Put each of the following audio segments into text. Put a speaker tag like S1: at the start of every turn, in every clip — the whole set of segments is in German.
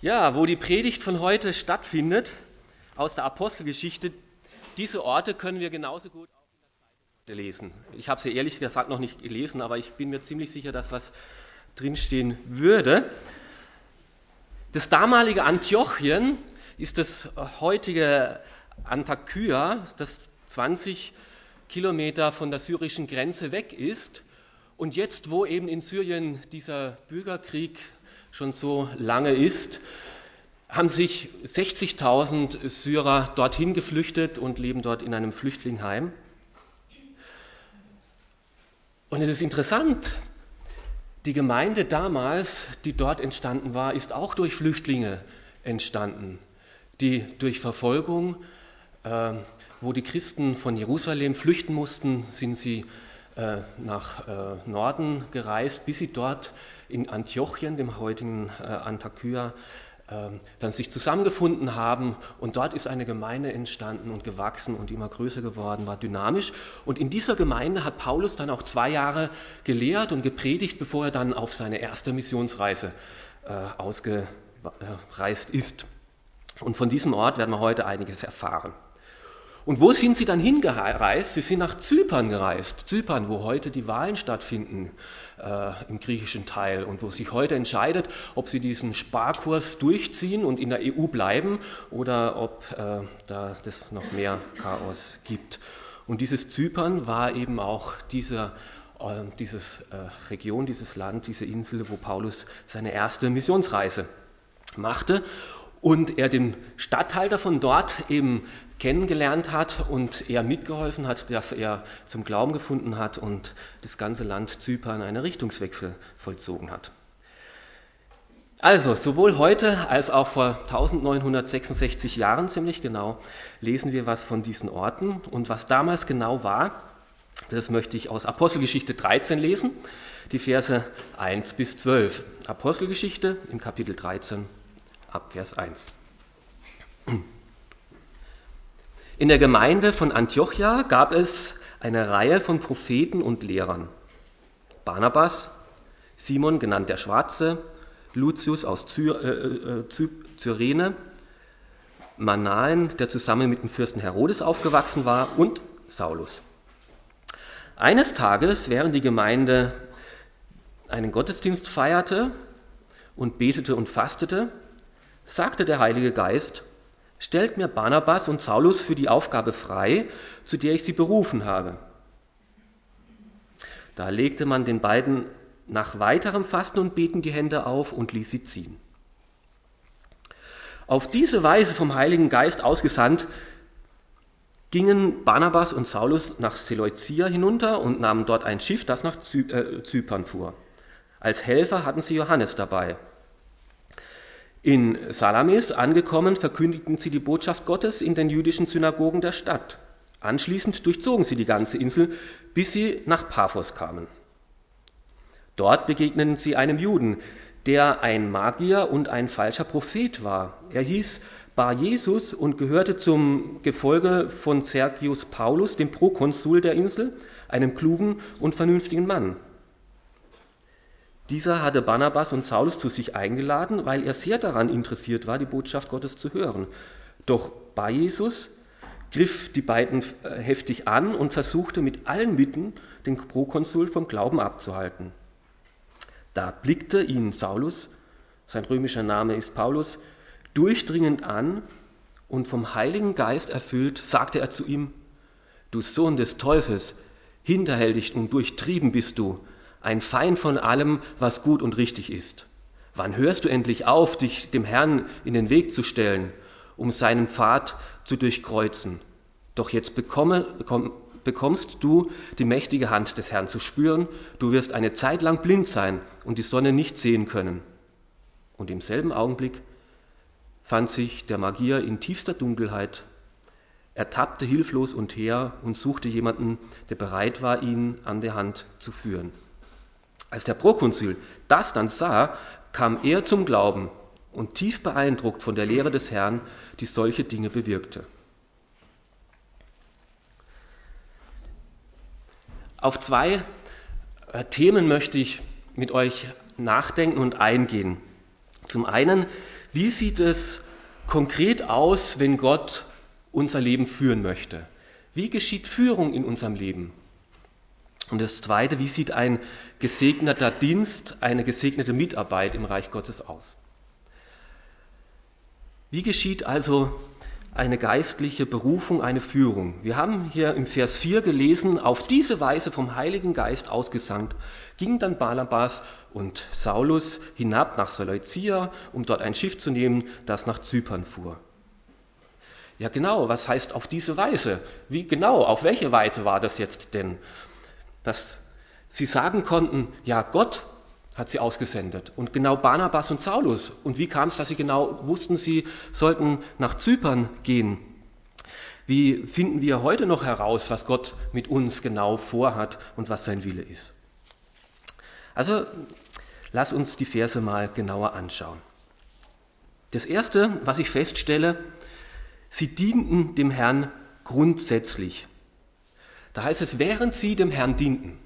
S1: Ja, wo die Predigt von heute stattfindet, aus der Apostelgeschichte, diese Orte können wir genauso gut auch in der Zeitung lesen. Ich habe sie ehrlich gesagt noch nicht gelesen, aber ich bin mir ziemlich sicher, dass was drinstehen würde. Das damalige Antiochien ist das heutige Antakya, das 20 Kilometer von der syrischen Grenze weg ist. Und jetzt, wo eben in Syrien dieser Bürgerkrieg schon so lange ist, haben sich 60.000 Syrer dorthin geflüchtet und leben dort in einem Flüchtlingheim. Und es ist interessant, die Gemeinde damals, die dort entstanden war, ist auch durch Flüchtlinge entstanden, die durch Verfolgung, äh, wo die Christen von Jerusalem flüchten mussten, sind sie äh, nach äh, Norden gereist, bis sie dort in Antiochien, dem heutigen äh, Antakya, ähm, dann sich zusammengefunden haben und dort ist eine Gemeinde entstanden und gewachsen und immer größer geworden, war dynamisch. Und in dieser Gemeinde hat Paulus dann auch zwei Jahre gelehrt und gepredigt, bevor er dann auf seine erste Missionsreise äh, ausgereist ist. Und von diesem Ort werden wir heute einiges erfahren. Und wo sind sie dann hingereist? Sie sind nach Zypern gereist. Zypern, wo heute die Wahlen stattfinden äh, im griechischen Teil und wo sich heute entscheidet, ob sie diesen Sparkurs durchziehen und in der EU bleiben oder ob äh, da das noch mehr Chaos gibt. Und dieses Zypern war eben auch dieser äh, dieses äh, Region, dieses Land, diese Insel, wo Paulus seine erste Missionsreise machte und er den Statthalter von dort eben kennengelernt hat und er mitgeholfen hat, dass er zum Glauben gefunden hat und das ganze Land Zypern einen Richtungswechsel vollzogen hat. Also, sowohl heute als auch vor 1966 Jahren ziemlich genau lesen wir was von diesen Orten und was damals genau war, das möchte ich aus Apostelgeschichte 13 lesen, die Verse 1 bis 12. Apostelgeschichte im Kapitel 13 ab Vers 1. In der Gemeinde von Antiochia gab es eine Reihe von Propheten und Lehrern. Barnabas, Simon genannt der Schwarze, Lucius aus Zyr, äh, äh Cyrene, Manaen, der zusammen mit dem Fürsten Herodes aufgewachsen war, und Saulus. Eines Tages, während die Gemeinde einen Gottesdienst feierte und betete und fastete, sagte der Heilige Geist, Stellt mir Barnabas und Saulus für die Aufgabe frei, zu der ich sie berufen habe. Da legte man den beiden nach weiterem Fasten und Beten die Hände auf und ließ sie ziehen. Auf diese Weise vom Heiligen Geist ausgesandt, gingen Barnabas und Saulus nach Seleucia hinunter und nahmen dort ein Schiff, das nach äh, Zypern fuhr. Als Helfer hatten sie Johannes dabei. In Salamis angekommen, verkündigten sie die Botschaft Gottes in den jüdischen Synagogen der Stadt. Anschließend durchzogen sie die ganze Insel, bis sie nach Paphos kamen. Dort begegneten sie einem Juden, der ein Magier und ein falscher Prophet war. Er hieß Bar Jesus und gehörte zum Gefolge von Sergius Paulus, dem Prokonsul der Insel, einem klugen und vernünftigen Mann. Dieser hatte Barnabas und Saulus zu sich eingeladen, weil er sehr daran interessiert war, die Botschaft Gottes zu hören. Doch bei Jesus griff die beiden äh, heftig an und versuchte mit allen Mitteln, den Prokonsul vom Glauben abzuhalten. Da blickte ihn Saulus, sein römischer Name ist Paulus, durchdringend an und vom Heiligen Geist erfüllt, sagte er zu ihm, Du Sohn des Teufels, hinterhältig und durchtrieben bist du, ein Feind von allem, was gut und richtig ist. Wann hörst du endlich auf, dich dem Herrn in den Weg zu stellen, um seinen Pfad zu durchkreuzen? Doch jetzt bekomme, komm, bekommst du die mächtige Hand des Herrn zu spüren, du wirst eine Zeit lang blind sein und die Sonne nicht sehen können. Und im selben Augenblick fand sich der Magier in tiefster Dunkelheit. Er tappte hilflos und her und suchte jemanden, der bereit war, ihn an der Hand zu führen. Als der Prokonsul das dann sah, kam er zum Glauben und tief beeindruckt von der Lehre des Herrn, die solche Dinge bewirkte. Auf zwei äh, Themen möchte ich mit euch nachdenken und eingehen. Zum einen wie sieht es konkret aus, wenn Gott unser Leben führen möchte? Wie geschieht Führung in unserem Leben? Und das Zweite, wie sieht ein gesegneter Dienst, eine gesegnete Mitarbeit im Reich Gottes aus? Wie geschieht also eine geistliche Berufung, eine Führung? Wir haben hier im Vers 4 gelesen, auf diese Weise vom Heiligen Geist ausgesandt, gingen dann Barnabas und Saulus hinab nach Seleucia, um dort ein Schiff zu nehmen, das nach Zypern fuhr. Ja genau, was heißt auf diese Weise? Wie genau, auf welche Weise war das jetzt denn? Dass sie sagen konnten, ja Gott hat sie ausgesendet und genau Barnabas und Saulus. Und wie kam es, dass sie genau wussten, sie sollten nach Zypern gehen? Wie finden wir heute noch heraus, was Gott mit uns genau vorhat und was sein Wille ist? Also lass uns die Verse mal genauer anschauen. Das Erste, was ich feststelle, Sie dienten dem Herrn grundsätzlich. Da heißt es, während sie dem Herrn dienten.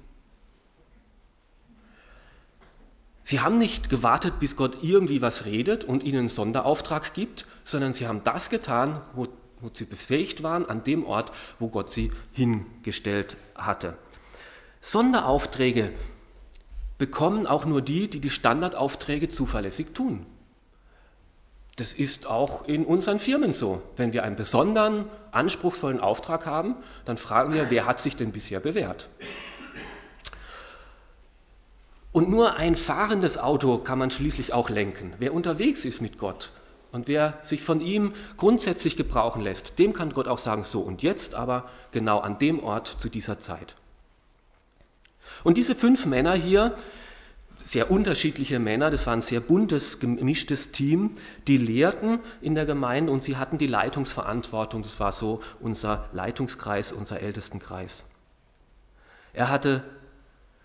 S1: Sie haben nicht gewartet, bis Gott irgendwie was redet und ihnen einen Sonderauftrag gibt, sondern sie haben das getan, wo, wo sie befähigt waren, an dem Ort, wo Gott sie hingestellt hatte. Sonderaufträge bekommen auch nur die, die die Standardaufträge zuverlässig tun. Das ist auch in unseren Firmen so. Wenn wir einen besonderen, anspruchsvollen Auftrag haben, dann fragen wir, wer hat sich denn bisher bewährt? Und nur ein fahrendes Auto kann man schließlich auch lenken. Wer unterwegs ist mit Gott und wer sich von ihm grundsätzlich gebrauchen lässt, dem kann Gott auch sagen, so und jetzt aber genau an dem Ort zu dieser Zeit. Und diese fünf Männer hier, sehr unterschiedliche Männer, das war ein sehr buntes, gemischtes Team, die lehrten in der Gemeinde und sie hatten die Leitungsverantwortung. Das war so unser Leitungskreis, unser Ältestenkreis. Er hatte,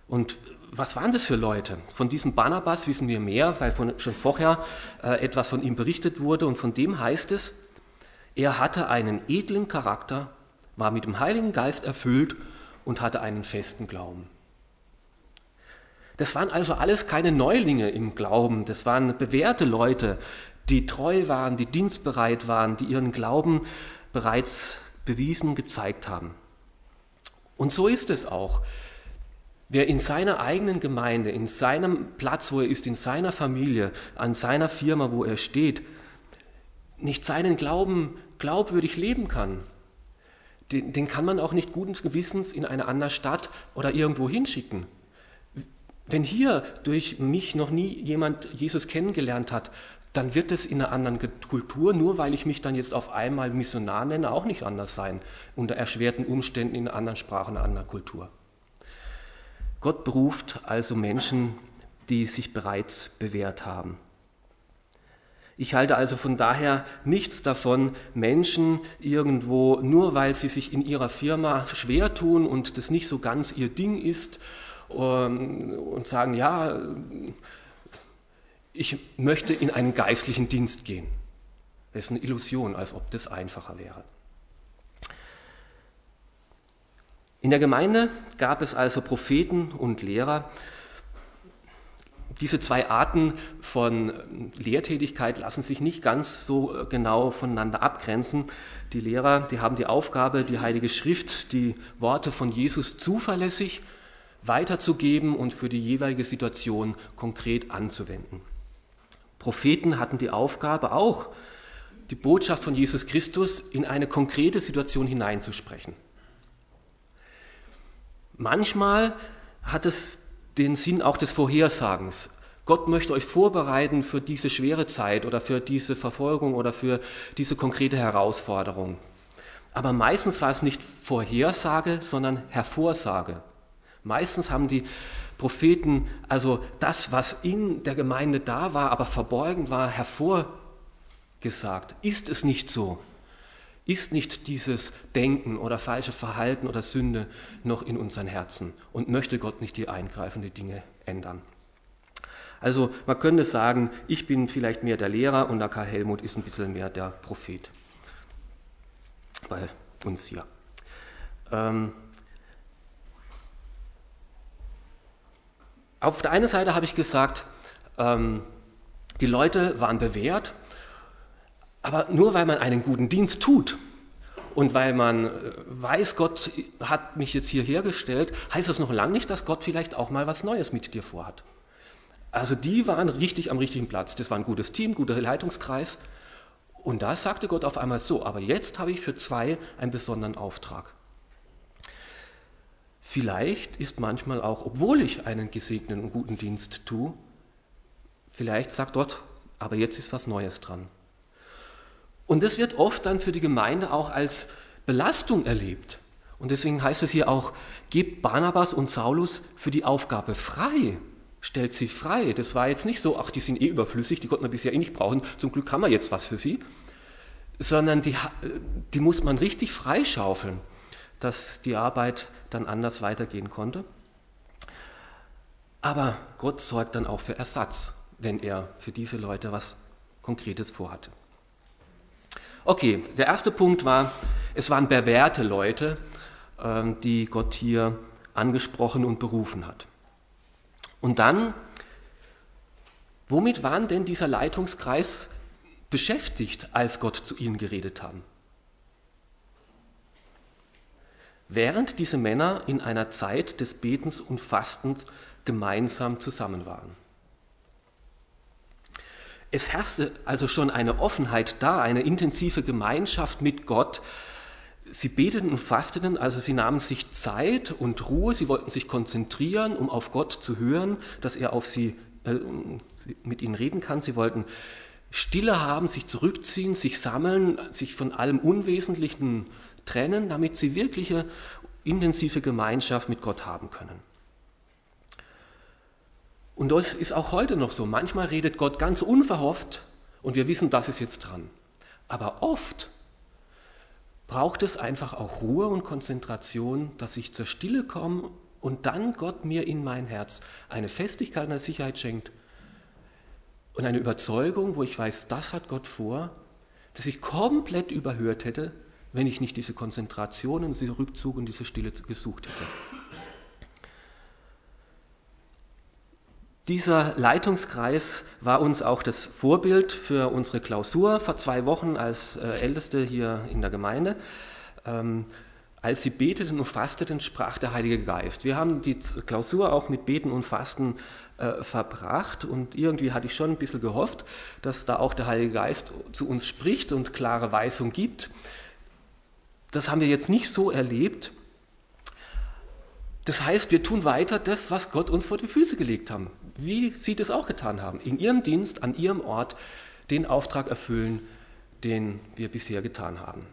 S1: und was waren das für Leute? Von diesem Barnabas wissen wir mehr, weil von, schon vorher äh, etwas von ihm berichtet wurde und von dem heißt es, er hatte einen edlen Charakter, war mit dem Heiligen Geist erfüllt und hatte einen festen Glauben. Das waren also alles keine Neulinge im Glauben, das waren bewährte Leute, die treu waren, die dienstbereit waren, die ihren Glauben bereits bewiesen, gezeigt haben. Und so ist es auch. Wer in seiner eigenen Gemeinde, in seinem Platz, wo er ist, in seiner Familie, an seiner Firma, wo er steht, nicht seinen Glauben glaubwürdig leben kann, den, den kann man auch nicht guten Gewissens in eine andere Stadt oder irgendwo hinschicken. Wenn hier durch mich noch nie jemand Jesus kennengelernt hat, dann wird es in einer anderen Kultur, nur weil ich mich dann jetzt auf einmal Missionar nenne, auch nicht anders sein, unter erschwerten Umständen in einer anderen Sprache, in einer anderen Kultur. Gott beruft also Menschen, die sich bereits bewährt haben. Ich halte also von daher nichts davon, Menschen irgendwo, nur weil sie sich in ihrer Firma schwer tun und das nicht so ganz ihr Ding ist, ähm, und sagen, ja, ich möchte in einen geistlichen Dienst gehen. Das ist eine Illusion, als ob das einfacher wäre. In der Gemeinde gab es also Propheten und Lehrer. Diese zwei Arten von Lehrtätigkeit lassen sich nicht ganz so genau voneinander abgrenzen. Die Lehrer, die haben die Aufgabe, die Heilige Schrift, die Worte von Jesus zuverlässig weiterzugeben und für die jeweilige Situation konkret anzuwenden. Propheten hatten die Aufgabe auch, die Botschaft von Jesus Christus in eine konkrete Situation hineinzusprechen. Manchmal hat es den Sinn auch des Vorhersagens. Gott möchte euch vorbereiten für diese schwere Zeit oder für diese Verfolgung oder für diese konkrete Herausforderung. Aber meistens war es nicht Vorhersage, sondern Hervorsage. Meistens haben die Propheten also das, was in der Gemeinde da war, aber verborgen war, hervorgesagt. Ist es nicht so? Ist nicht dieses Denken oder falsche Verhalten oder Sünde noch in unseren Herzen? Und möchte Gott nicht die eingreifende Dinge ändern? Also man könnte sagen, ich bin vielleicht mehr der Lehrer und der Karl Helmut ist ein bisschen mehr der Prophet bei uns hier. Ähm, Auf der einen Seite habe ich gesagt, ähm, die Leute waren bewährt Aber nur weil man einen guten Dienst tut und weil man äh, weiß, Gott hat mich jetzt hierher gestellt, heißt das noch lange nicht, dass Gott vielleicht auch mal was Neues mit dir vorhat. Also die waren richtig am richtigen Platz. Das war ein gutes Team, guter Leitungskreis. Und da sagte Gott auf einmal so, aber jetzt habe ich für zwei einen besonderen Auftrag. Vielleicht ist manchmal auch, obwohl ich einen gesegneten und guten Dienst tue, vielleicht sagt Gott, aber jetzt ist was Neues dran. Und das wird oft dann für die Gemeinde auch als Belastung erlebt. Und deswegen heißt es hier auch, gebt Barnabas und Saulus für die Aufgabe frei. Stellt sie frei. Das war jetzt nicht so, ach, die sind eh überflüssig, die konnten wir bisher eh nicht brauchen, zum Glück haben wir jetzt was für sie. Sondern die, die muss man richtig freischaufeln, dass die Arbeit dann anders weitergehen konnte. Aber Gott sorgt dann auch für Ersatz, wenn er für diese Leute was Konkretes vorhatte. Okay, der erste Punkt war, es waren bewährte Leute, ähm, die Gott hier angesprochen und berufen hat. Und dann, womit waren denn dieser Leitungskreis beschäftigt, als Gott zu ihnen geredet haben? während diese Männer in einer Zeit des Betens und Fastens gemeinsam zusammen waren. Es herrschte also schon eine Offenheit da, eine intensive Gemeinschaft mit Gott. Sie beteten und fasteten, also sie nahmen sich Zeit und Ruhe, sie wollten sich konzentrieren, um auf Gott zu hören, dass er auf sie, äh, mit ihnen reden kann. Sie wollten Stille haben, sich zurückziehen, sich sammeln, sich von allem Unwesentlichen trennen, damit sie wirkliche intensive Gemeinschaft mit Gott haben können. Und das ist auch heute noch so. Manchmal redet Gott ganz unverhofft und wir wissen, das ist jetzt dran. Aber oft braucht es einfach auch Ruhe und Konzentration, dass ich zur Stille komme und dann Gott mir in mein Herz eine Festigkeit und eine Sicherheit schenkt und eine Überzeugung, wo ich weiß, das hat Gott vor, dass ich komplett überhört hätte, wenn ich nicht diese Konzentration und diesen Rückzug und diese Stille gesucht hätte. Dieser Leitungskreis war uns auch das Vorbild für unsere Klausur vor zwei Wochen als äh, Älteste hier in der Gemeinde. Ähm, als sie beteten und fasteten, sprach der Heilige Geist. Wir haben die Klausur auch mit Beten und Fasten äh, verbracht und irgendwie hatte ich schon ein bisschen gehofft, dass da auch der Heilige Geist zu uns spricht und klare Weisung gibt das haben wir jetzt nicht so erlebt. Das heißt, wir tun weiter das, was Gott uns vor die Füße gelegt haben, wie Sie das auch getan haben, in Ihrem Dienst, an Ihrem Ort den Auftrag erfüllen, den wir bisher getan haben.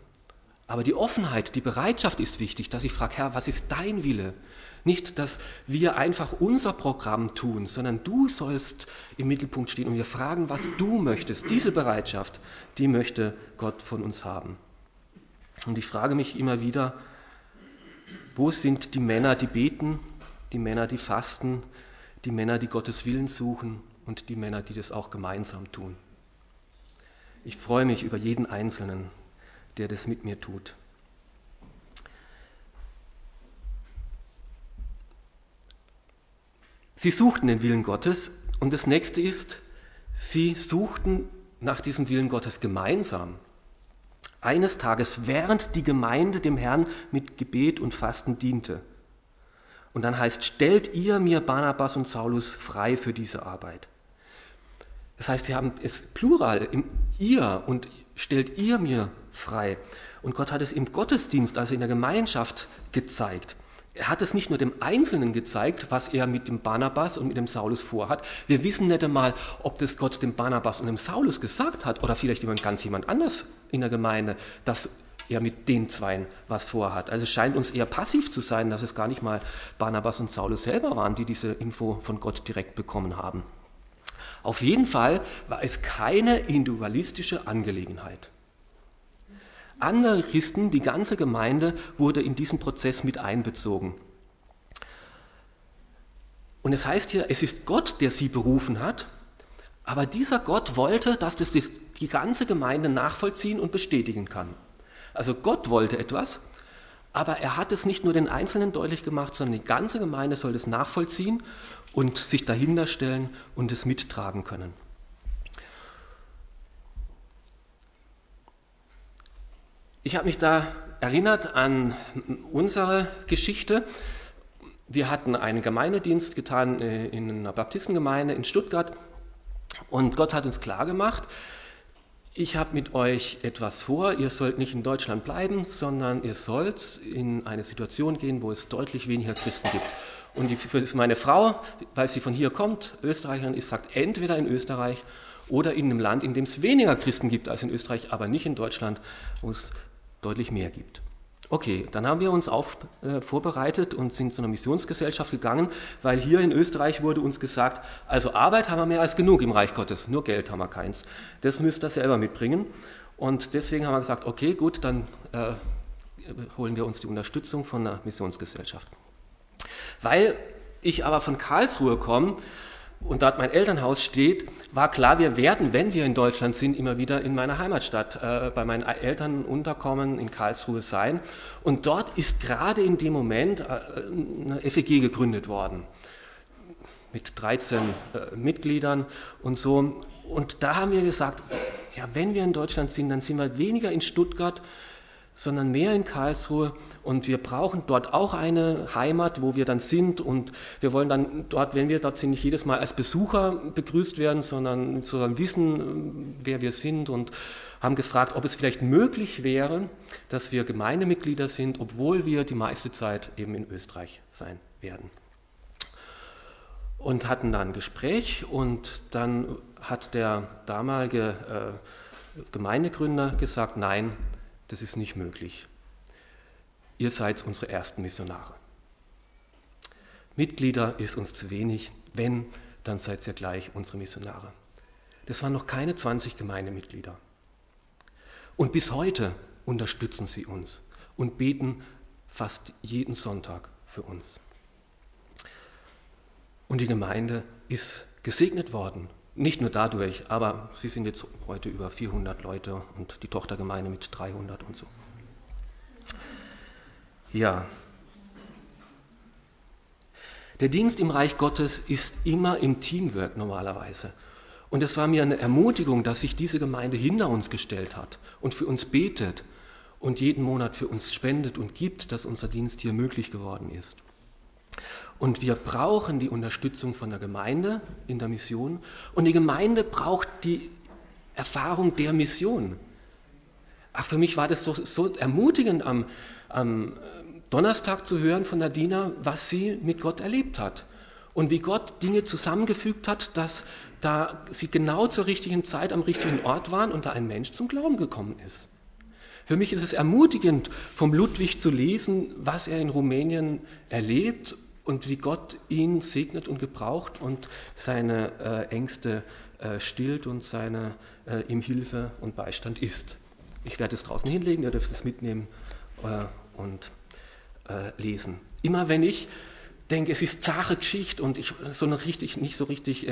S1: Aber die Offenheit, die Bereitschaft ist wichtig, dass ich frage, Herr, was ist dein Wille? Nicht, dass wir einfach unser Programm tun, sondern du sollst im Mittelpunkt stehen und wir fragen, was du möchtest. Diese Bereitschaft, die möchte Gott von uns haben. Und ich frage mich immer wieder, wo sind die Männer, die beten, die Männer, die fasten, die Männer, die Gottes Willen suchen und die Männer, die das auch gemeinsam tun. Ich freue mich über jeden Einzelnen, der das mit mir tut. Sie suchten den Willen Gottes und das nächste ist, sie suchten nach diesem Willen Gottes gemeinsam eines Tages, während die Gemeinde dem Herrn mit Gebet und Fasten diente. Und dann heißt, stellt ihr mir Barnabas und Saulus frei für diese Arbeit. Das heißt, sie haben es plural im ihr und stellt ihr mir frei. Und Gott hat es im Gottesdienst, also in der Gemeinschaft gezeigt. Er hat es nicht nur dem Einzelnen gezeigt, was er mit dem Barnabas und mit dem Saulus vorhat. Wir wissen nicht einmal, ob das Gott dem Barnabas und dem Saulus gesagt hat oder vielleicht jemand ganz jemand anders in der Gemeinde, dass er mit den Zweien was vorhat. Also es scheint uns eher passiv zu sein, dass es gar nicht mal Barnabas und Saulus selber waren, die diese Info von Gott direkt bekommen haben. Auf jeden Fall war es keine individualistische Angelegenheit. Andere Christen, die ganze Gemeinde wurde in diesen Prozess mit einbezogen. Und es heißt hier, es ist Gott, der sie berufen hat, aber dieser Gott wollte, dass das die ganze Gemeinde nachvollziehen und bestätigen kann. Also Gott wollte etwas, aber er hat es nicht nur den Einzelnen deutlich gemacht, sondern die ganze Gemeinde soll es nachvollziehen und sich dahinter stellen und es mittragen können. ich habe mich da erinnert an unsere Geschichte. Wir hatten einen Gemeindedienst getan äh, in einer Baptistengemeinde in Stuttgart und Gott hat uns klargemacht, ich habe mit euch etwas vor, ihr sollt nicht in Deutschland bleiben, sondern ihr sollt in eine Situation gehen, wo es deutlich weniger Christen gibt. Und die, für meine Frau, weil sie von hier kommt, Österreicherin ist, sagt entweder in Österreich oder in einem Land, in dem es weniger Christen gibt als in Österreich, aber nicht in Deutschland, wo es deutlich mehr gibt. Okay, dann haben wir uns auf, äh, vorbereitet und sind zu einer Missionsgesellschaft gegangen, weil hier in Österreich wurde uns gesagt, also Arbeit haben wir mehr als genug im Reich Gottes, nur Geld haben wir keins. Das müsst ihr selber mitbringen. Und deswegen haben wir gesagt, okay, gut, dann äh, holen wir uns die Unterstützung von der Missionsgesellschaft. Weil ich aber von Karlsruhe komme, und dort mein Elternhaus steht, war klar, wir werden, wenn wir in Deutschland sind, immer wieder in meiner Heimatstadt äh, bei meinen Eltern unterkommen, in Karlsruhe sein. Und dort ist gerade in dem Moment äh, eine FEG gegründet worden mit 13 äh, Mitgliedern und so. Und da haben wir gesagt, ja, wenn wir in Deutschland sind, dann sind wir weniger in Stuttgart, sondern mehr in Karlsruhe. Und wir brauchen dort auch eine Heimat, wo wir dann sind. Und wir wollen dann dort, wenn wir dort sind, nicht jedes Mal als Besucher begrüßt werden, sondern sozusagen wissen, wer wir sind und haben gefragt, ob es vielleicht möglich wäre, dass wir Gemeindemitglieder sind, obwohl wir die meiste Zeit eben in Österreich sein werden. Und hatten dann ein Gespräch und dann hat der damalige äh, Gemeindegründer gesagt, nein, das ist nicht möglich. Ihr seid unsere ersten Missionare. Mitglieder ist uns zu wenig. Wenn, dann seid ihr gleich unsere Missionare. Das waren noch keine 20 Gemeindemitglieder. Und bis heute unterstützen sie uns und beten fast jeden Sonntag für uns. Und die Gemeinde ist gesegnet worden nicht nur dadurch, aber sie sind jetzt heute über 400 Leute und die Tochtergemeinde mit 300 und so. Ja. Der Dienst im Reich Gottes ist immer im Teamwork normalerweise. Und es war mir eine Ermutigung, dass sich diese Gemeinde hinter uns gestellt hat und für uns betet und jeden Monat für uns spendet und gibt, dass unser Dienst hier möglich geworden ist. Und wir brauchen die Unterstützung von der Gemeinde in der Mission. Und die Gemeinde braucht die Erfahrung der Mission. Ach, für mich war das so, so ermutigend am, am Donnerstag zu hören von Nadina, was sie mit Gott erlebt hat. Und wie Gott Dinge zusammengefügt hat, dass da sie genau zur richtigen Zeit am richtigen Ort waren und da ein Mensch zum Glauben gekommen ist. Für mich ist es ermutigend, vom Ludwig zu lesen, was er in Rumänien erlebt und wie Gott ihn segnet und gebraucht und seine äh, Ängste äh, stillt und seine äh, ihm Hilfe und Beistand ist. Ich werde es draußen hinlegen, ihr dürft es mitnehmen und äh, lesen. Immer wenn ich denke, es ist zahre Geschichte und ich so richtig, nicht so richtig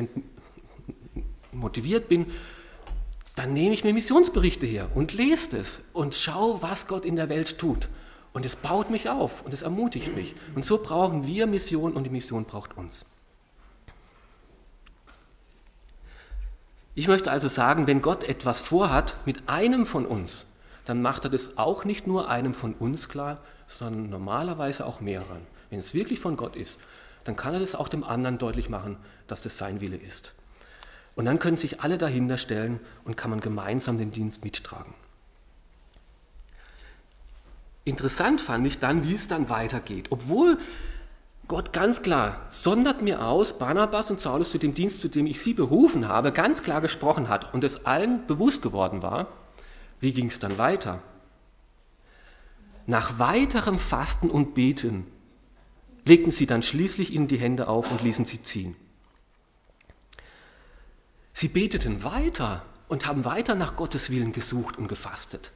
S1: motiviert bin, dann nehme ich mir Missionsberichte her und lese es und schaue, was Gott in der Welt tut. Und es baut mich auf und es ermutigt mich. Und so brauchen wir Mission und die Mission braucht uns. Ich möchte also sagen, wenn Gott etwas vorhat mit einem von uns, dann macht er das auch nicht nur einem von uns klar, sondern normalerweise auch mehreren. Wenn es wirklich von Gott ist, dann kann er das auch dem anderen deutlich machen, dass das sein Wille ist. Und dann können sich alle dahinter stellen und kann man gemeinsam den Dienst mittragen. Interessant fand ich dann, wie es dann weitergeht. Obwohl Gott ganz klar sondert mir aus, Barnabas und Saulus zu dem Dienst, zu dem ich sie berufen habe, ganz klar gesprochen hat und es allen bewusst geworden war, wie ging es dann weiter? Nach weiterem Fasten und Beten legten sie dann schließlich ihnen die Hände auf und ließen sie ziehen. Sie beteten weiter und haben weiter nach Gottes Willen gesucht und gefastet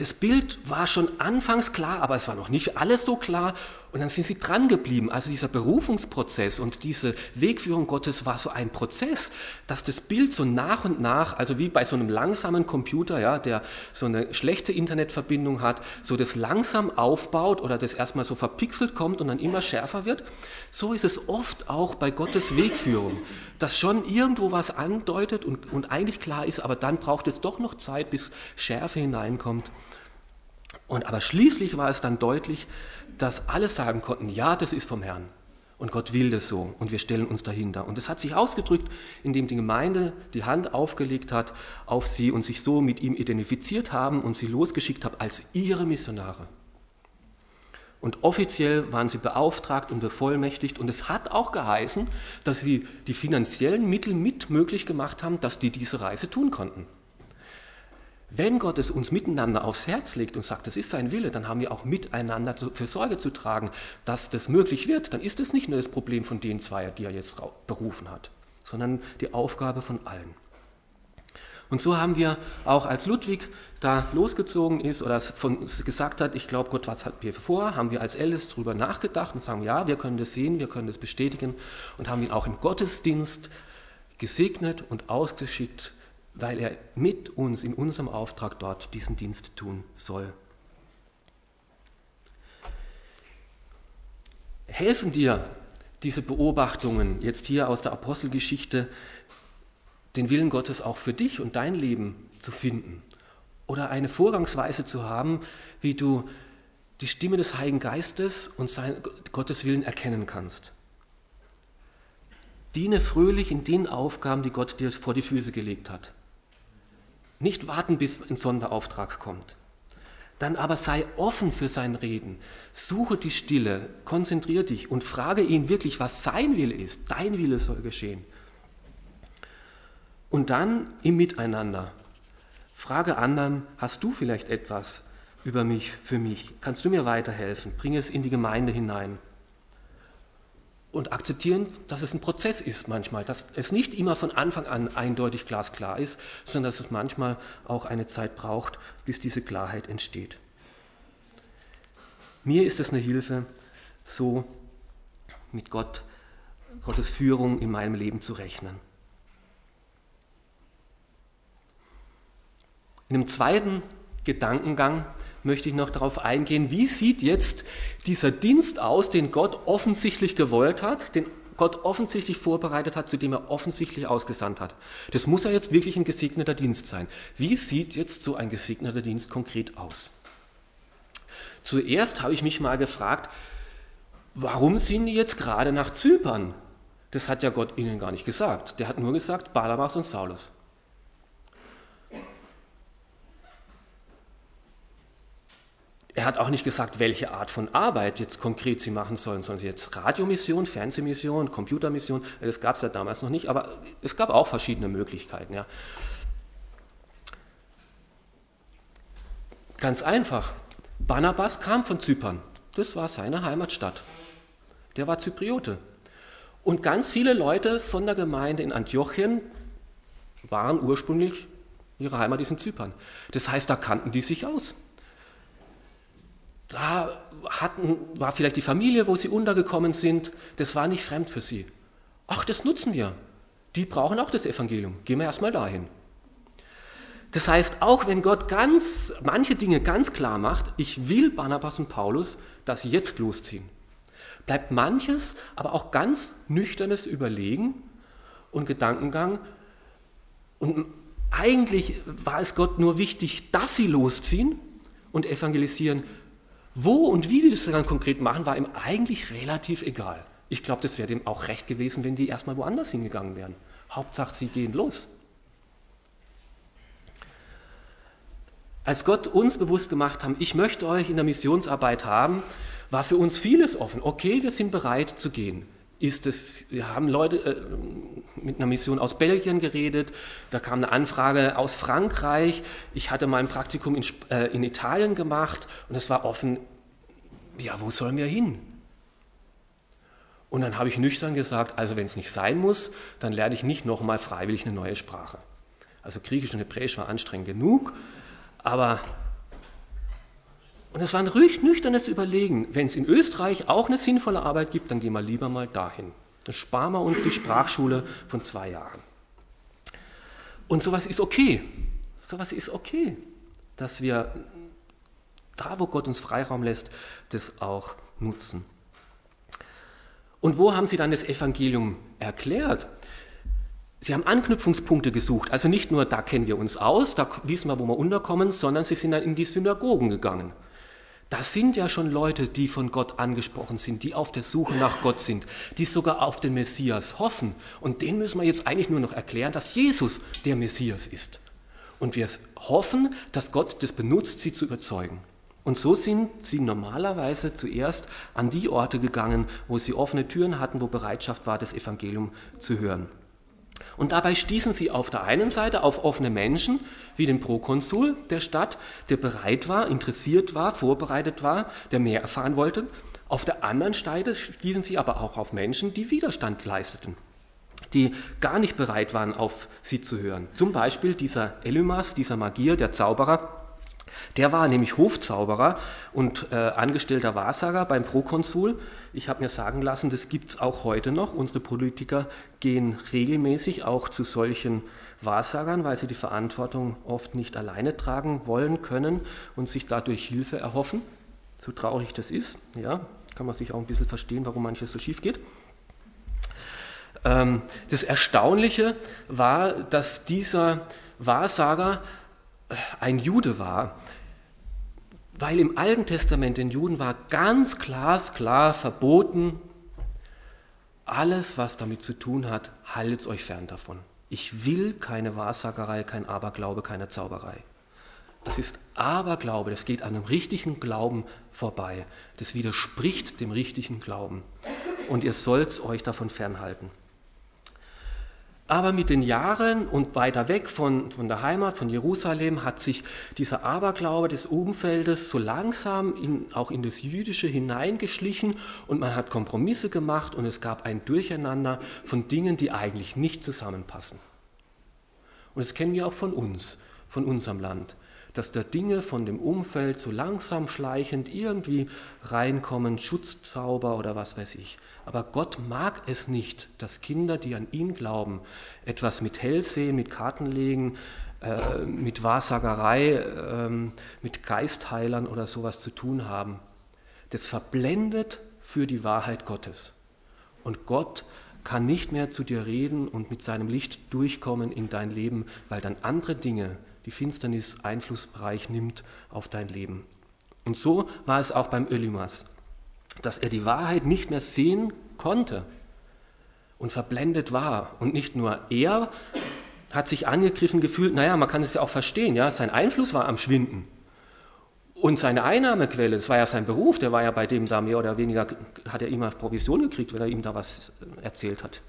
S1: das Bild war schon anfangs klar, aber es war noch nicht alles so klar. Und dann sind sie dran geblieben. Also dieser Berufungsprozess und diese Wegführung Gottes war so ein Prozess, dass das Bild so nach und nach, also wie bei so einem langsamen Computer, ja, der so eine schlechte Internetverbindung hat, so das langsam aufbaut oder das erstmal so verpixelt kommt und dann immer schärfer wird. So ist es oft auch bei Gottes Wegführung, dass schon irgendwo was andeutet und, und eigentlich klar ist, aber dann braucht es doch noch Zeit, bis Schärfe hineinkommt. Und aber schließlich war es dann deutlich, dass alle sagen konnten, ja, das ist vom Herrn. Und Gott will das so und wir stellen uns dahinter. Und es hat sich ausgedrückt, indem die Gemeinde die Hand aufgelegt hat auf sie und sich so mit ihm identifiziert haben und sie losgeschickt hat als ihre Missionare. Und offiziell waren sie beauftragt und bevollmächtigt. Und es hat auch geheißen, dass sie die finanziellen Mittel mit möglich gemacht haben, dass die diese Reise tun konnten. Wenn Gott es uns miteinander aufs Herz legt und sagt, das ist sein Wille, dann haben wir auch miteinander für Sorge zu tragen, dass das möglich wird. Dann ist es nicht nur das Problem von den zwei, die er jetzt berufen hat, sondern die Aufgabe von allen. Und so haben wir auch als Ludwig da losgezogen ist oder von, gesagt hat, ich glaube, Gott was hat mir vor, haben wir als Älteste darüber nachgedacht und sagen, ja, wir können das sehen, wir können das bestätigen und haben ihn auch im Gottesdienst gesegnet und ausgeschickt weil er mit uns in unserem Auftrag dort diesen Dienst tun soll. Helfen dir diese Beobachtungen jetzt hier aus der Apostelgeschichte, den Willen Gottes auch für dich und dein Leben zu finden oder eine Vorgangsweise zu haben, wie du die Stimme des Heiligen Geistes und sein, Gottes Willen erkennen kannst. Diene fröhlich in den Aufgaben, die Gott dir vor die Füße gelegt hat. Nicht warten, bis ein Sonderauftrag kommt. Dann aber sei offen für sein Reden. Suche die Stille, konzentriere dich und frage ihn wirklich, was sein Wille ist. Dein Wille soll geschehen. Und dann im Miteinander. Frage anderen, hast du vielleicht etwas über mich, für mich? Kannst du mir weiterhelfen? Bring es in die Gemeinde hinein und akzeptieren, dass es ein Prozess ist manchmal, dass es nicht immer von Anfang an eindeutig glasklar ist, sondern dass es manchmal auch eine Zeit braucht, bis diese Klarheit entsteht. Mir ist es eine Hilfe, so mit Gott, Gottes Führung in meinem Leben zu rechnen. In dem zweiten Gedankengang möchte ich noch darauf eingehen, wie sieht jetzt dieser Dienst aus, den Gott offensichtlich gewollt hat, den Gott offensichtlich vorbereitet hat, zu dem er offensichtlich ausgesandt hat. Das muss ja jetzt wirklich ein gesegneter Dienst sein. Wie sieht jetzt so ein gesegneter Dienst konkret aus? Zuerst habe ich mich mal gefragt, warum sind die jetzt gerade nach Zypern? Das hat ja Gott ihnen gar nicht gesagt. Der hat nur gesagt, Balamas und Saulus. Er hat auch nicht gesagt, welche Art von Arbeit jetzt konkret sie machen sollen. Sollen sie jetzt Radiomission, Fernsehmission, Computermission? Das gab es ja damals noch nicht, aber es gab auch verschiedene Möglichkeiten. Ja. Ganz einfach. Barnabas kam von Zypern. Das war seine Heimatstadt. Der war Zypriote. Und ganz viele Leute von der Gemeinde in Antiochien waren ursprünglich, ihre Heimat ist in Zypern. Das heißt, da kannten die sich aus da hatten, war vielleicht die Familie, wo sie untergekommen sind, das war nicht fremd für sie. Ach, das nutzen wir. Die brauchen auch das Evangelium. Gehen wir erstmal dahin. Das heißt, auch wenn Gott ganz, manche Dinge ganz klar macht, ich will Barnabas und Paulus, dass sie jetzt losziehen, bleibt manches, aber auch ganz nüchternes Überlegen und Gedankengang. Und eigentlich war es Gott nur wichtig, dass sie losziehen und evangelisieren, wo und wie die das dann konkret machen, war ihm eigentlich relativ egal. Ich glaube, das wäre dem auch recht gewesen, wenn die erstmal woanders hingegangen wären. Hauptsache, sie gehen los. Als Gott uns bewusst gemacht haben, ich möchte euch in der Missionsarbeit haben, war für uns vieles offen. Okay, wir sind bereit zu gehen. Ist es, wir haben Leute äh, mit einer Mission aus Belgien geredet, da kam eine Anfrage aus Frankreich, ich hatte mein Praktikum in, äh, in Italien gemacht und es war offen, ja, wo sollen wir hin? Und dann habe ich nüchtern gesagt, also wenn es nicht sein muss, dann lerne ich nicht nochmal freiwillig eine neue Sprache. Also Griechisch und Hebräisch war anstrengend genug, aber Und es war ein nüchternes Überlegen. Wenn es in Österreich auch eine sinnvolle Arbeit gibt, dann gehen wir lieber mal dahin. Dann sparen wir uns die Sprachschule von zwei Jahren. Und sowas ist okay. Sowas ist okay, dass wir da, wo Gott uns Freiraum lässt, das auch nutzen. Und wo haben sie dann das Evangelium erklärt? Sie haben Anknüpfungspunkte gesucht. Also nicht nur, da kennen wir uns aus, da wissen wir, wo wir unterkommen, sondern sie sind dann in die Synagogen gegangen. Das sind ja schon Leute, die von Gott angesprochen sind, die auf der Suche nach Gott sind, die sogar auf den Messias hoffen. Und denen müssen wir jetzt eigentlich nur noch erklären, dass Jesus der Messias ist. Und wir hoffen, dass Gott das benutzt, sie zu überzeugen. Und so sind sie normalerweise zuerst an die Orte gegangen, wo sie offene Türen hatten, wo Bereitschaft war, das Evangelium zu hören. Und dabei stießen sie auf der einen Seite auf offene Menschen, wie den Prokonsul der Stadt, der bereit war, interessiert war, vorbereitet war, der mehr erfahren wollte. Auf der anderen Seite stießen sie aber auch auf Menschen, die Widerstand leisteten, die gar nicht bereit waren, auf sie zu hören. Zum Beispiel dieser Elymas, dieser Magier, der Zauberer, der war nämlich Hofzauberer und äh, angestellter Wahrsager beim Prokonsul. Ich habe mir sagen lassen, das gibt es auch heute noch. Unsere Politiker gehen regelmäßig auch zu solchen Wahrsagern, weil sie die Verantwortung oft nicht alleine tragen wollen können und sich dadurch Hilfe erhoffen. So traurig das ist, ja, kann man sich auch ein bisschen verstehen, warum manches so schief geht. Ähm, das Erstaunliche war, dass dieser Wahrsager ein Jude war, weil im Alten Testament den Juden war ganz glasklar verboten, alles, was damit zu tun hat, haltet euch fern davon. Ich will keine Wahrsagerei, kein Aberglaube, keine Zauberei. Das ist Aberglaube, das geht an einem richtigen Glauben vorbei. Das widerspricht dem richtigen Glauben. Und ihr sollt euch davon fernhalten. Aber mit den Jahren und weiter weg von, von der Heimat, von Jerusalem, hat sich dieser Aberglaube des Umfeldes so langsam in, auch in das Jüdische hineingeschlichen und man hat Kompromisse gemacht und es gab ein Durcheinander von Dingen, die eigentlich nicht zusammenpassen. Und das kennen wir auch von uns, von unserem Land, dass da Dinge von dem Umfeld so langsam schleichend irgendwie reinkommen, Schutzzauber oder was weiß ich. Aber Gott mag es nicht, dass Kinder, die an ihn glauben, etwas mit Hellsehen, mit Kartenlegen, äh, mit Wahrsagerei, äh, mit Geistheilern oder sowas zu tun haben. Das verblendet für die Wahrheit Gottes. Und Gott kann nicht mehr zu dir reden und mit seinem Licht durchkommen in dein Leben, weil dann andere Dinge, die Finsternis Einflussbereich nimmt auf dein Leben. Und so war es auch beim Ölimas dass er die Wahrheit nicht mehr sehen konnte und verblendet war. Und nicht nur er hat sich angegriffen gefühlt, naja, man kann es ja auch verstehen, ja, sein Einfluss war am Schwinden. Und seine Einnahmequelle, das war ja sein Beruf, der war ja bei dem da mehr oder weniger, hat er immer Provision gekriegt, wenn er ihm da was erzählt hat.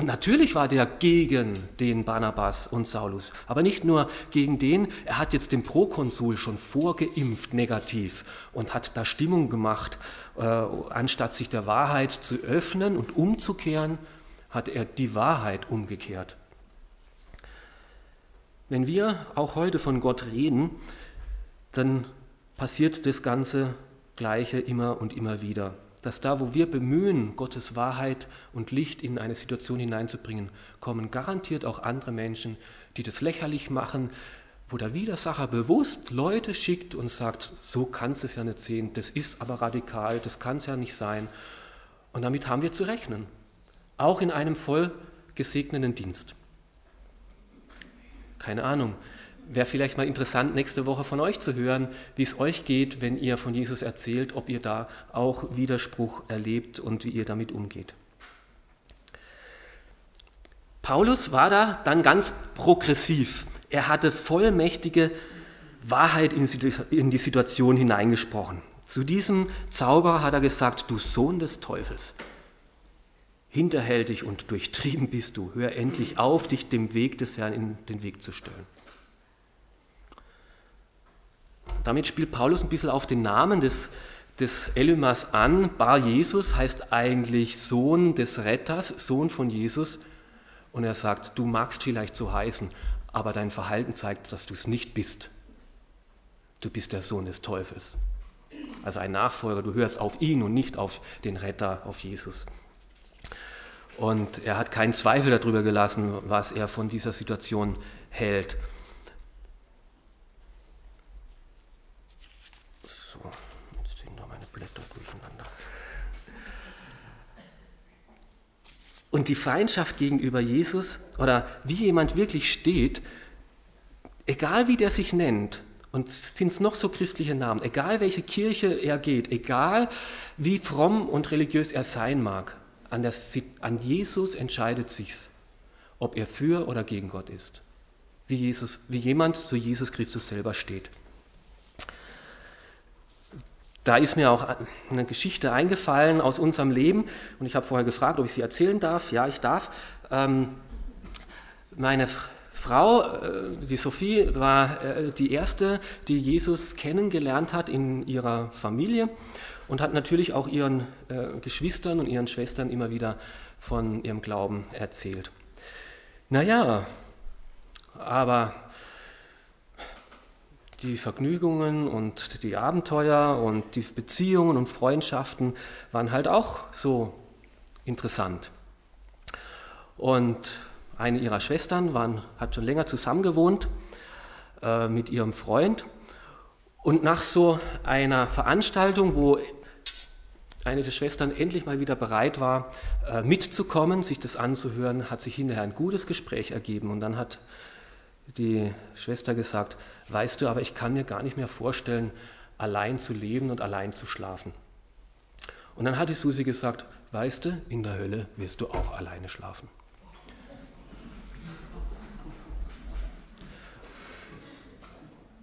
S1: Und natürlich war der gegen den Barnabas und Saulus, aber nicht nur gegen den, er hat jetzt den Prokonsul schon vorgeimpft negativ und hat da Stimmung gemacht, äh, anstatt sich der Wahrheit zu öffnen und umzukehren, hat er die Wahrheit umgekehrt. Wenn wir auch heute von Gott reden, dann passiert das ganze Gleiche immer und immer wieder dass da, wo wir bemühen, Gottes Wahrheit und Licht in eine Situation hineinzubringen, kommen garantiert auch andere Menschen, die das lächerlich machen, wo der Widersacher bewusst Leute schickt und sagt, so kannst du es ja nicht sehen, das ist aber radikal, das kann es ja nicht sein. Und damit haben wir zu rechnen, auch in einem voll gesegneten Dienst. Keine Ahnung, wäre vielleicht mal interessant, nächste Woche von euch zu hören, wie es euch geht, wenn ihr von Jesus erzählt, ob ihr da auch Widerspruch erlebt und wie ihr damit umgeht. Paulus war da dann ganz progressiv. Er hatte vollmächtige Wahrheit in die Situation hineingesprochen. Zu diesem Zauberer hat er gesagt, du Sohn des Teufels, hinterhältig und durchtrieben bist du, hör endlich auf, dich dem Weg des Herrn in den Weg zu stellen. Damit spielt Paulus ein bisschen auf den Namen des, des Elymas an. Bar Jesus heißt eigentlich Sohn des Retters, Sohn von Jesus. Und er sagt, du magst vielleicht so heißen, aber dein Verhalten zeigt, dass du es nicht bist. du bist der Sohn des Teufels. Also ein Nachfolger, du hörst auf ihn und nicht auf den Retter, auf Jesus. Und er hat keinen Zweifel darüber gelassen, was er von dieser Situation hält. So, jetzt sind da meine Blätter durcheinander. Und die Feindschaft gegenüber Jesus oder wie jemand wirklich steht, egal wie der sich nennt, und sind es noch so christliche Namen, egal welche Kirche er geht, egal wie fromm und religiös er sein mag, an, der, an Jesus entscheidet sich's, ob er für oder gegen Gott ist. Wie, Jesus, wie jemand zu Jesus Christus selber steht. Da ist mir auch eine Geschichte eingefallen aus unserem Leben und ich habe vorher gefragt, ob ich sie erzählen darf. Ja, ich darf. Ähm, meine Frau, äh, die Sophie, war äh, die erste, die Jesus kennengelernt hat in ihrer Familie und hat natürlich auch ihren äh, Geschwistern und ihren Schwestern immer wieder von ihrem Glauben erzählt. Naja, aber die Vergnügungen und die Abenteuer und die Beziehungen und Freundschaften waren halt auch so interessant. Und eine ihrer Schwestern waren, hat schon länger zusammengewohnt äh, mit ihrem Freund. Und nach so einer Veranstaltung, wo eine der Schwestern endlich mal wieder bereit war, äh, mitzukommen, sich das anzuhören, hat sich hinterher ein gutes Gespräch ergeben. Und dann hat die Schwester gesagt, weißt du, aber ich kann mir gar nicht mehr vorstellen, allein zu leben und allein zu schlafen. Und dann hat die Susi gesagt, weißt du, in der Hölle wirst du auch alleine schlafen.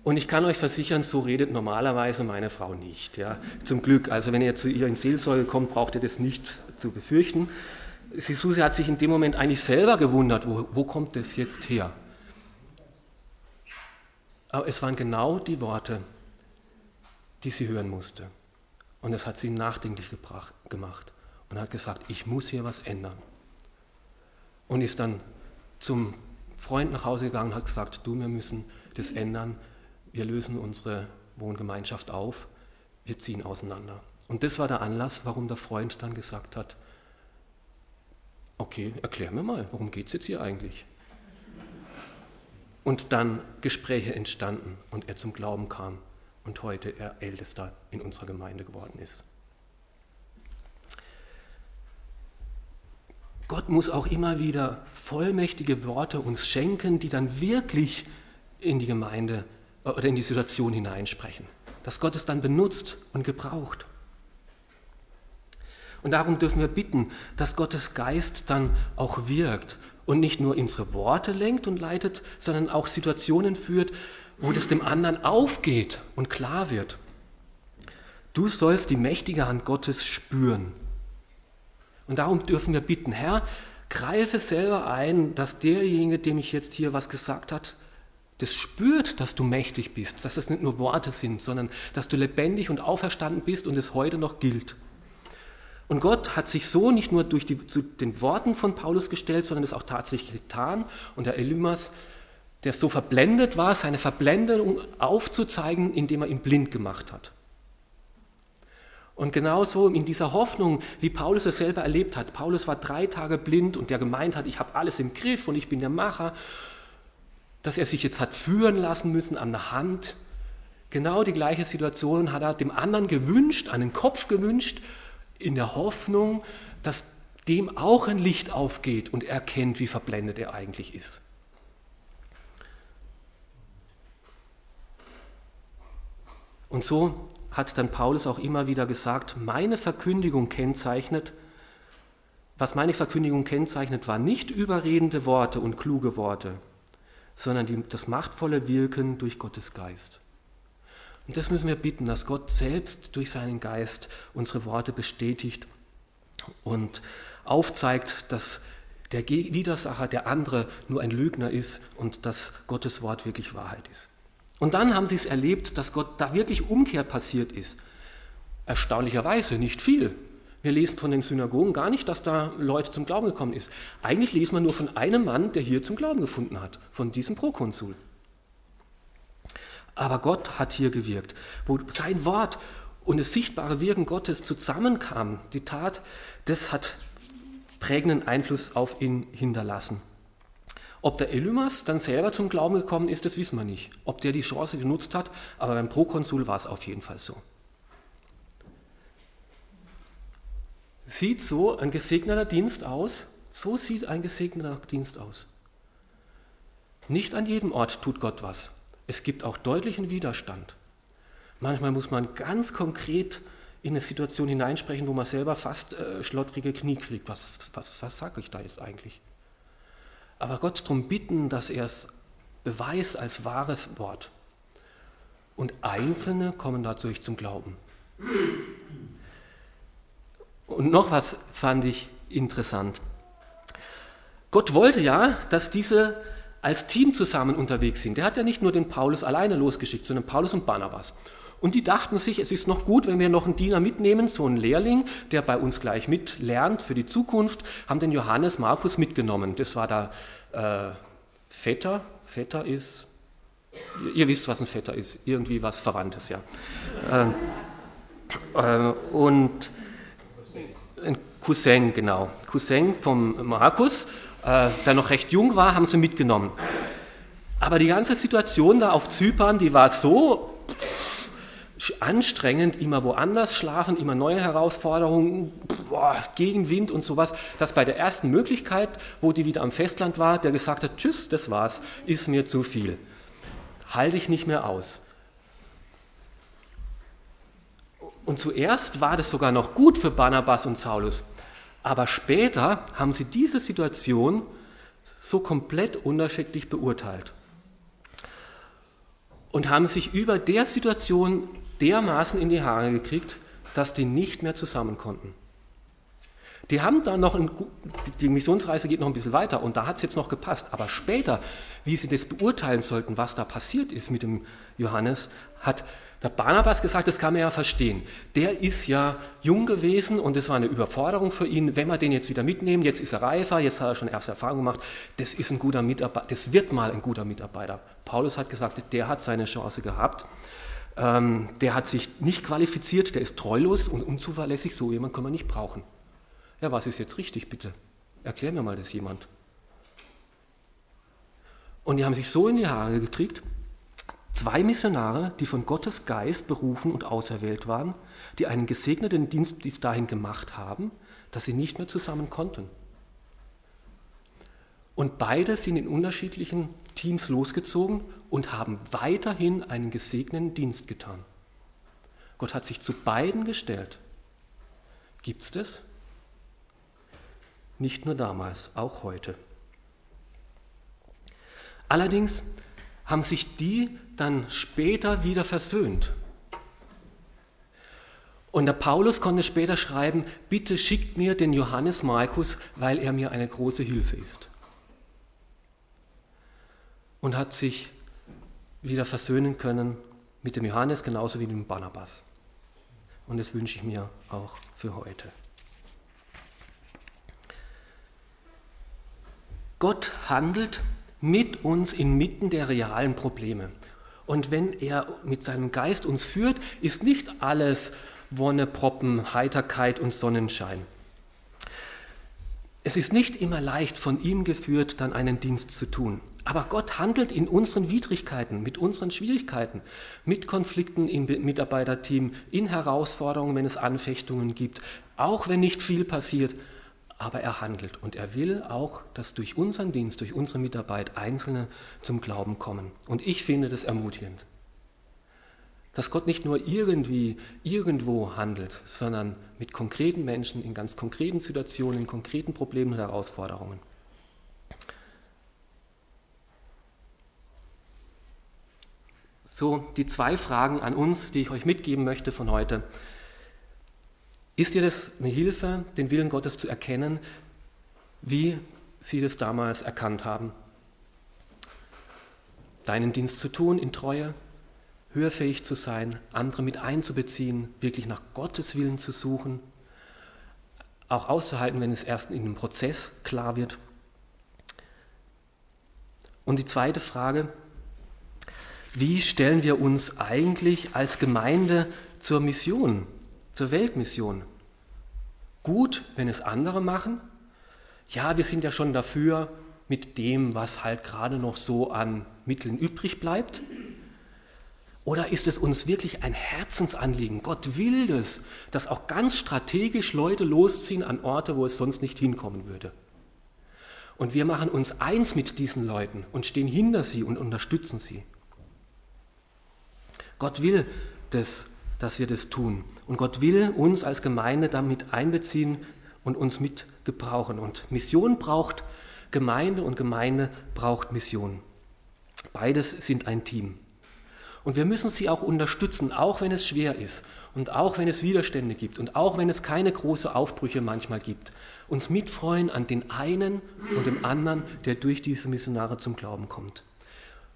S1: Und ich kann euch versichern, so redet normalerweise meine Frau nicht. Ja. Zum Glück, also wenn ihr zu ihr in Seelsorge kommt, braucht ihr das nicht zu befürchten. Susi hat sich in dem Moment eigentlich selber gewundert, wo, wo kommt das jetzt her? Aber es waren genau die Worte, die sie hören musste. Und das hat sie nachdenklich gebracht, gemacht und hat gesagt, ich muss hier was ändern. Und ist dann zum Freund nach Hause gegangen und hat gesagt, du, wir müssen das ändern, wir lösen unsere Wohngemeinschaft auf, wir ziehen auseinander. Und das war der Anlass, warum der Freund dann gesagt hat, okay, erklär mir mal, worum geht es jetzt hier eigentlich? Und dann Gespräche entstanden und er zum Glauben kam und heute er Ältester in unserer Gemeinde geworden ist. Gott muss auch immer wieder vollmächtige Worte uns schenken, die dann wirklich in die Gemeinde oder in die Situation hineinsprechen. Dass Gott es dann benutzt und gebraucht. Und darum dürfen wir bitten, dass Gottes Geist dann auch wirkt und nicht nur unsere Worte lenkt und leitet, sondern auch Situationen führt, wo das dem anderen aufgeht und klar wird. Du sollst die mächtige Hand Gottes spüren. Und darum dürfen wir bitten, Herr, greife selber ein, dass derjenige, dem ich jetzt hier was gesagt hat, das spürt, dass du mächtig bist, dass das nicht nur Worte sind, sondern dass du lebendig und auferstanden bist und es heute noch gilt. Und Gott hat sich so nicht nur durch die, zu den Worten von Paulus gestellt, sondern es auch tatsächlich getan. Und der Elimas, der so verblendet war, seine Verblendung aufzuzeigen, indem er ihn blind gemacht hat. Und genauso in dieser Hoffnung, wie Paulus es selber erlebt hat. Paulus war drei Tage blind und der gemeint hat, ich habe alles im Griff und ich bin der Macher dass er sich jetzt hat führen lassen müssen an der Hand. Genau die gleiche Situation hat er dem anderen gewünscht, einen Kopf gewünscht, in der Hoffnung, dass dem auch ein Licht aufgeht und er erkennt, wie verblendet er eigentlich ist. Und so hat dann Paulus auch immer wieder gesagt, meine Verkündigung kennzeichnet, was meine Verkündigung kennzeichnet, war nicht überredende Worte und kluge Worte, sondern die, das machtvolle Wirken durch Gottes Geist. Und das müssen wir bitten, dass Gott selbst durch seinen Geist unsere Worte bestätigt und aufzeigt, dass der Widersacher, der andere, nur ein Lügner ist und dass Gottes Wort wirklich Wahrheit ist. Und dann haben sie es erlebt, dass Gott da wirklich Umkehr passiert ist. Erstaunlicherweise nicht viel. Wir lesen von den Synagogen gar nicht, dass da Leute zum Glauben gekommen ist. Eigentlich lesen wir nur von einem Mann, der hier zum Glauben gefunden hat, von diesem Prokonsul. Aber Gott hat hier gewirkt, wo sein Wort und das sichtbare Wirken Gottes zusammenkamen. Die Tat, das hat prägenden Einfluss auf ihn hinterlassen. Ob der Elymas dann selber zum Glauben gekommen ist, das wissen wir nicht. Ob der die Chance genutzt hat, aber beim Prokonsul war es auf jeden Fall so. Sieht so ein gesegneter Dienst aus? So sieht ein gesegneter Dienst aus. Nicht an jedem Ort tut Gott was. Es gibt auch deutlichen Widerstand. Manchmal muss man ganz konkret in eine Situation hineinsprechen, wo man selber fast äh, schlottrige Knie kriegt. Was, was, was sage ich da jetzt eigentlich? Aber Gott darum bitten, dass er es beweist als wahres Wort. Und Einzelne kommen dadurch zum Glauben. Und noch was fand ich interessant. Gott wollte ja, dass diese als Team zusammen unterwegs sind. Der hat ja nicht nur den Paulus alleine losgeschickt, sondern Paulus und Barnabas. Und die dachten sich, es ist noch gut, wenn wir noch einen Diener mitnehmen, so einen Lehrling, der bei uns gleich mitlernt für die Zukunft, haben den Johannes Markus mitgenommen. Das war da äh, Vetter. Vetter ist, ihr, ihr, wisst, was ein Vetter ist, irgendwie was Verwandtes, ja. Ähm, äh, und ein Cousin, genau. Cousin vom Markus, äh, der noch recht jung war, haben sie mitgenommen. Aber die ganze Situation da auf Zypern, die war so anstrengend, immer woanders schlafen, immer neue Herausforderungen, boah, Gegenwind und sowas, dass bei der ersten Möglichkeit, wo die wieder am Festland war, der gesagt hat, tschüss, das war's, ist mir zu viel. Halte ich nicht mehr aus. Und zuerst war das sogar noch gut für Barnabas und Saulus. Aber später haben sie diese Situation so komplett unterschiedlich beurteilt und haben sich über der Situation dermaßen in die Haare gekriegt, dass die nicht mehr zusammen konnten. Die haben dann noch, ein, die Missionsreise geht noch ein bisschen weiter und da hat es jetzt noch gepasst. Aber später, wie sie das beurteilen sollten, was da passiert ist mit dem Johannes, hat der Barnabas gesagt, das kann man ja verstehen. Der ist ja jung gewesen und es war eine Überforderung für ihn. Wenn wir den jetzt wieder mitnehmen, jetzt ist er reifer, jetzt hat er schon erste Erfahrungen gemacht, das ist ein guter Mitarbeiter, das wird mal ein guter Mitarbeiter. Paulus hat gesagt, der hat seine Chance gehabt. Ähm, der hat sich nicht qualifiziert, der ist treulos und unzuverlässig, so jemand kann man nicht brauchen. Ja, was ist jetzt richtig, bitte? Erklär mir mal das jemand. Und die haben sich so in die Haare gekriegt, zwei Missionare, die von Gottes Geist berufen und auserwählt waren, die einen gesegneten Dienst bis dahin gemacht haben, dass sie nicht mehr zusammen konnten. Und beide sind in unterschiedlichen Teams losgezogen und haben weiterhin einen gesegneten Dienst getan. Gott hat sich zu beiden gestellt. Gibt es das? Nicht nur damals, auch heute. Allerdings haben sich die dann später wieder versöhnt. Und der Paulus konnte später schreiben, bitte schickt mir den Johannes Markus, weil er mir eine große Hilfe ist. Und hat sich wieder versöhnen können mit dem Johannes genauso wie mit dem Barnabas. Und das wünsche ich mir auch für heute. Gott handelt mit uns inmitten der realen Probleme. Und wenn er mit seinem Geist uns führt, ist nicht alles Wonne, Proppen, Heiterkeit und Sonnenschein. Es ist nicht immer leicht, von ihm geführt, dann einen Dienst zu tun. Aber Gott handelt in unseren Widrigkeiten, mit unseren Schwierigkeiten, mit Konflikten im Mitarbeiterteam, in Herausforderungen, wenn es Anfechtungen gibt, auch wenn nicht viel passiert. Aber er handelt und er will auch, dass durch unseren Dienst, durch unsere Mitarbeit Einzelne zum Glauben kommen. Und ich finde das ermutigend. Dass Gott nicht nur irgendwie, irgendwo handelt, sondern mit konkreten Menschen, in ganz konkreten Situationen, in konkreten Problemen und Herausforderungen. So, die zwei Fragen an uns, die ich euch mitgeben möchte von heute. Ist dir das eine Hilfe, den Willen Gottes zu erkennen, wie sie das damals erkannt haben? Deinen Dienst zu tun in Treue, hörfähig zu sein, andere mit einzubeziehen, wirklich nach Gottes Willen zu suchen, auch auszuhalten, wenn es erst in einem Prozess klar wird. Und die zweite Frage, wie stellen wir uns eigentlich als Gemeinde zur Mission, zur Weltmission? Gut, wenn es andere machen? Ja, wir sind ja schon dafür mit dem, was halt gerade noch so an Mitteln übrig bleibt. Oder ist es uns wirklich ein Herzensanliegen? Gott will das, dass auch ganz strategisch Leute losziehen an Orte, wo es sonst nicht hinkommen würde. Und wir machen uns eins mit diesen Leuten und stehen hinter sie und unterstützen sie. Gott will das, dass wir das tun. Und Gott will uns als Gemeinde damit einbeziehen und uns mit gebrauchen. Und Mission braucht Gemeinde und Gemeinde braucht Mission. Beides sind ein Team. Und wir müssen sie auch unterstützen, auch wenn es schwer ist und auch wenn es Widerstände gibt und auch wenn es keine großen Aufbrüche manchmal gibt. Uns mitfreuen an den einen und dem anderen, der durch diese Missionare zum Glauben kommt.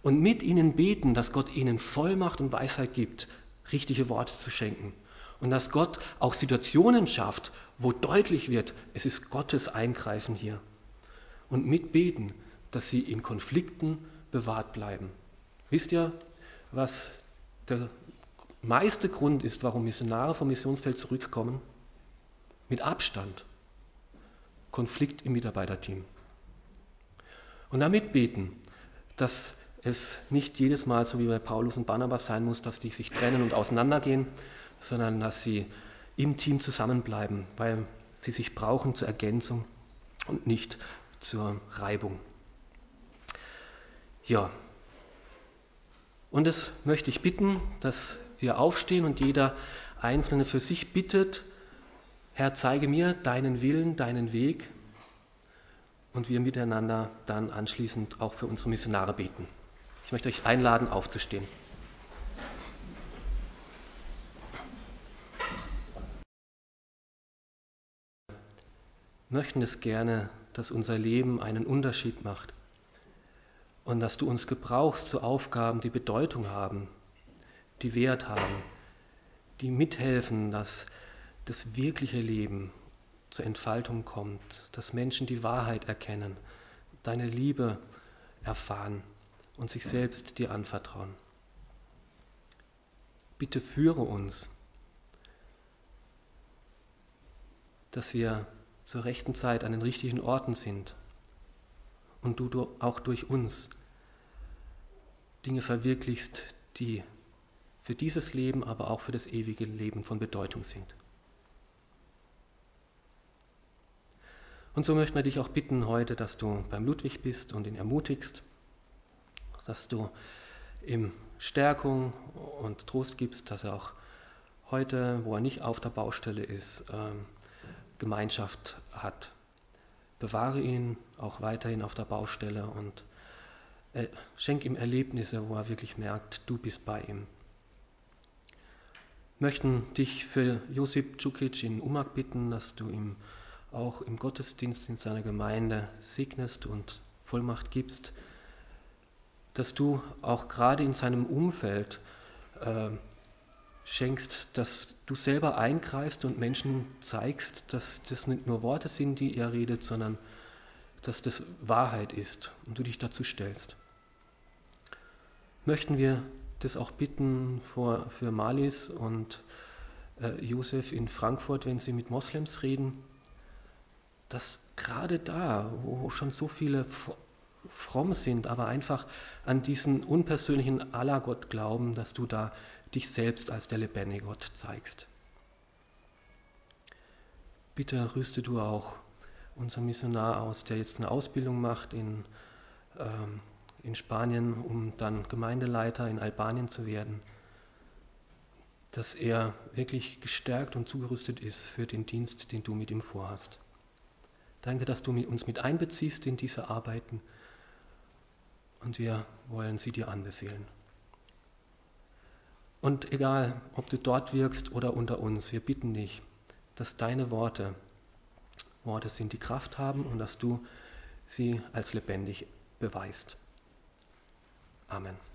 S1: Und mit ihnen beten, dass Gott ihnen Vollmacht und Weisheit gibt, richtige Worte zu schenken. Und dass Gott auch Situationen schafft, wo deutlich wird, es ist Gottes Eingreifen hier. Und mitbeten, dass sie in Konflikten bewahrt bleiben. Wisst ihr, was der meiste Grund ist, warum Missionare vom Missionsfeld zurückkommen? Mit Abstand. Konflikt im Mitarbeiterteam. Und damit beten, dass es nicht jedes Mal so wie bei Paulus und Barnabas sein muss, dass die sich trennen und auseinandergehen, sondern dass sie im Team zusammenbleiben, weil sie sich brauchen zur Ergänzung und nicht zur Reibung. Ja, und das möchte ich bitten, dass wir aufstehen und jeder Einzelne für sich bittet, Herr, zeige mir deinen Willen, deinen Weg und wir miteinander dann anschließend auch für unsere Missionare beten. Ich möchte euch einladen, aufzustehen. Wir möchten es gerne, dass unser Leben einen Unterschied macht und dass du uns gebrauchst zu Aufgaben, die Bedeutung haben, die Wert haben, die mithelfen, dass das wirkliche Leben zur Entfaltung kommt, dass Menschen die Wahrheit erkennen, deine Liebe erfahren und sich selbst dir anvertrauen. Bitte führe uns, dass wir zur rechten Zeit an den richtigen Orten sind und du auch durch uns Dinge verwirklichst, die für dieses Leben, aber auch für das ewige Leben von Bedeutung sind. Und so möchten wir dich auch bitten heute, dass du beim Ludwig bist und ihn ermutigst, dass du ihm Stärkung und Trost gibst, dass er auch heute, wo er nicht auf der Baustelle ist, ähm, Gemeinschaft hat bewahre ihn auch weiterhin auf der Baustelle und äh, schenk ihm Erlebnisse, wo er wirklich merkt, du bist bei ihm. Möchten dich für Josip Djukic in Umag bitten, dass du ihm auch im Gottesdienst in seiner Gemeinde segnest und Vollmacht gibst, dass du auch gerade in seinem Umfeld äh, schenkst, dass du selber eingreifst und Menschen zeigst, dass das nicht nur Worte sind, die er redet, sondern dass das Wahrheit ist und du dich dazu stellst. Möchten wir das auch bitten vor, für Malis und äh, Josef in Frankfurt, wenn sie mit Moslems reden, dass gerade da, wo schon so viele fromm sind, aber einfach an diesen unpersönlichen Allergott glauben, dass du da dich selbst als der lebendige Gott zeigst. Bitte rüste du auch unser Missionar aus, der jetzt eine Ausbildung macht in, ähm, in Spanien, um dann Gemeindeleiter in Albanien zu werden, dass er wirklich gestärkt und zugerüstet ist für den Dienst, den du mit ihm vorhast. Danke, dass du uns mit einbeziehst in diese Arbeiten und wir wollen sie dir anbefehlen. Und egal, ob du dort wirkst oder unter uns, wir bitten dich, dass deine Worte Worte sind, die Kraft haben und dass du sie als lebendig beweist. Amen.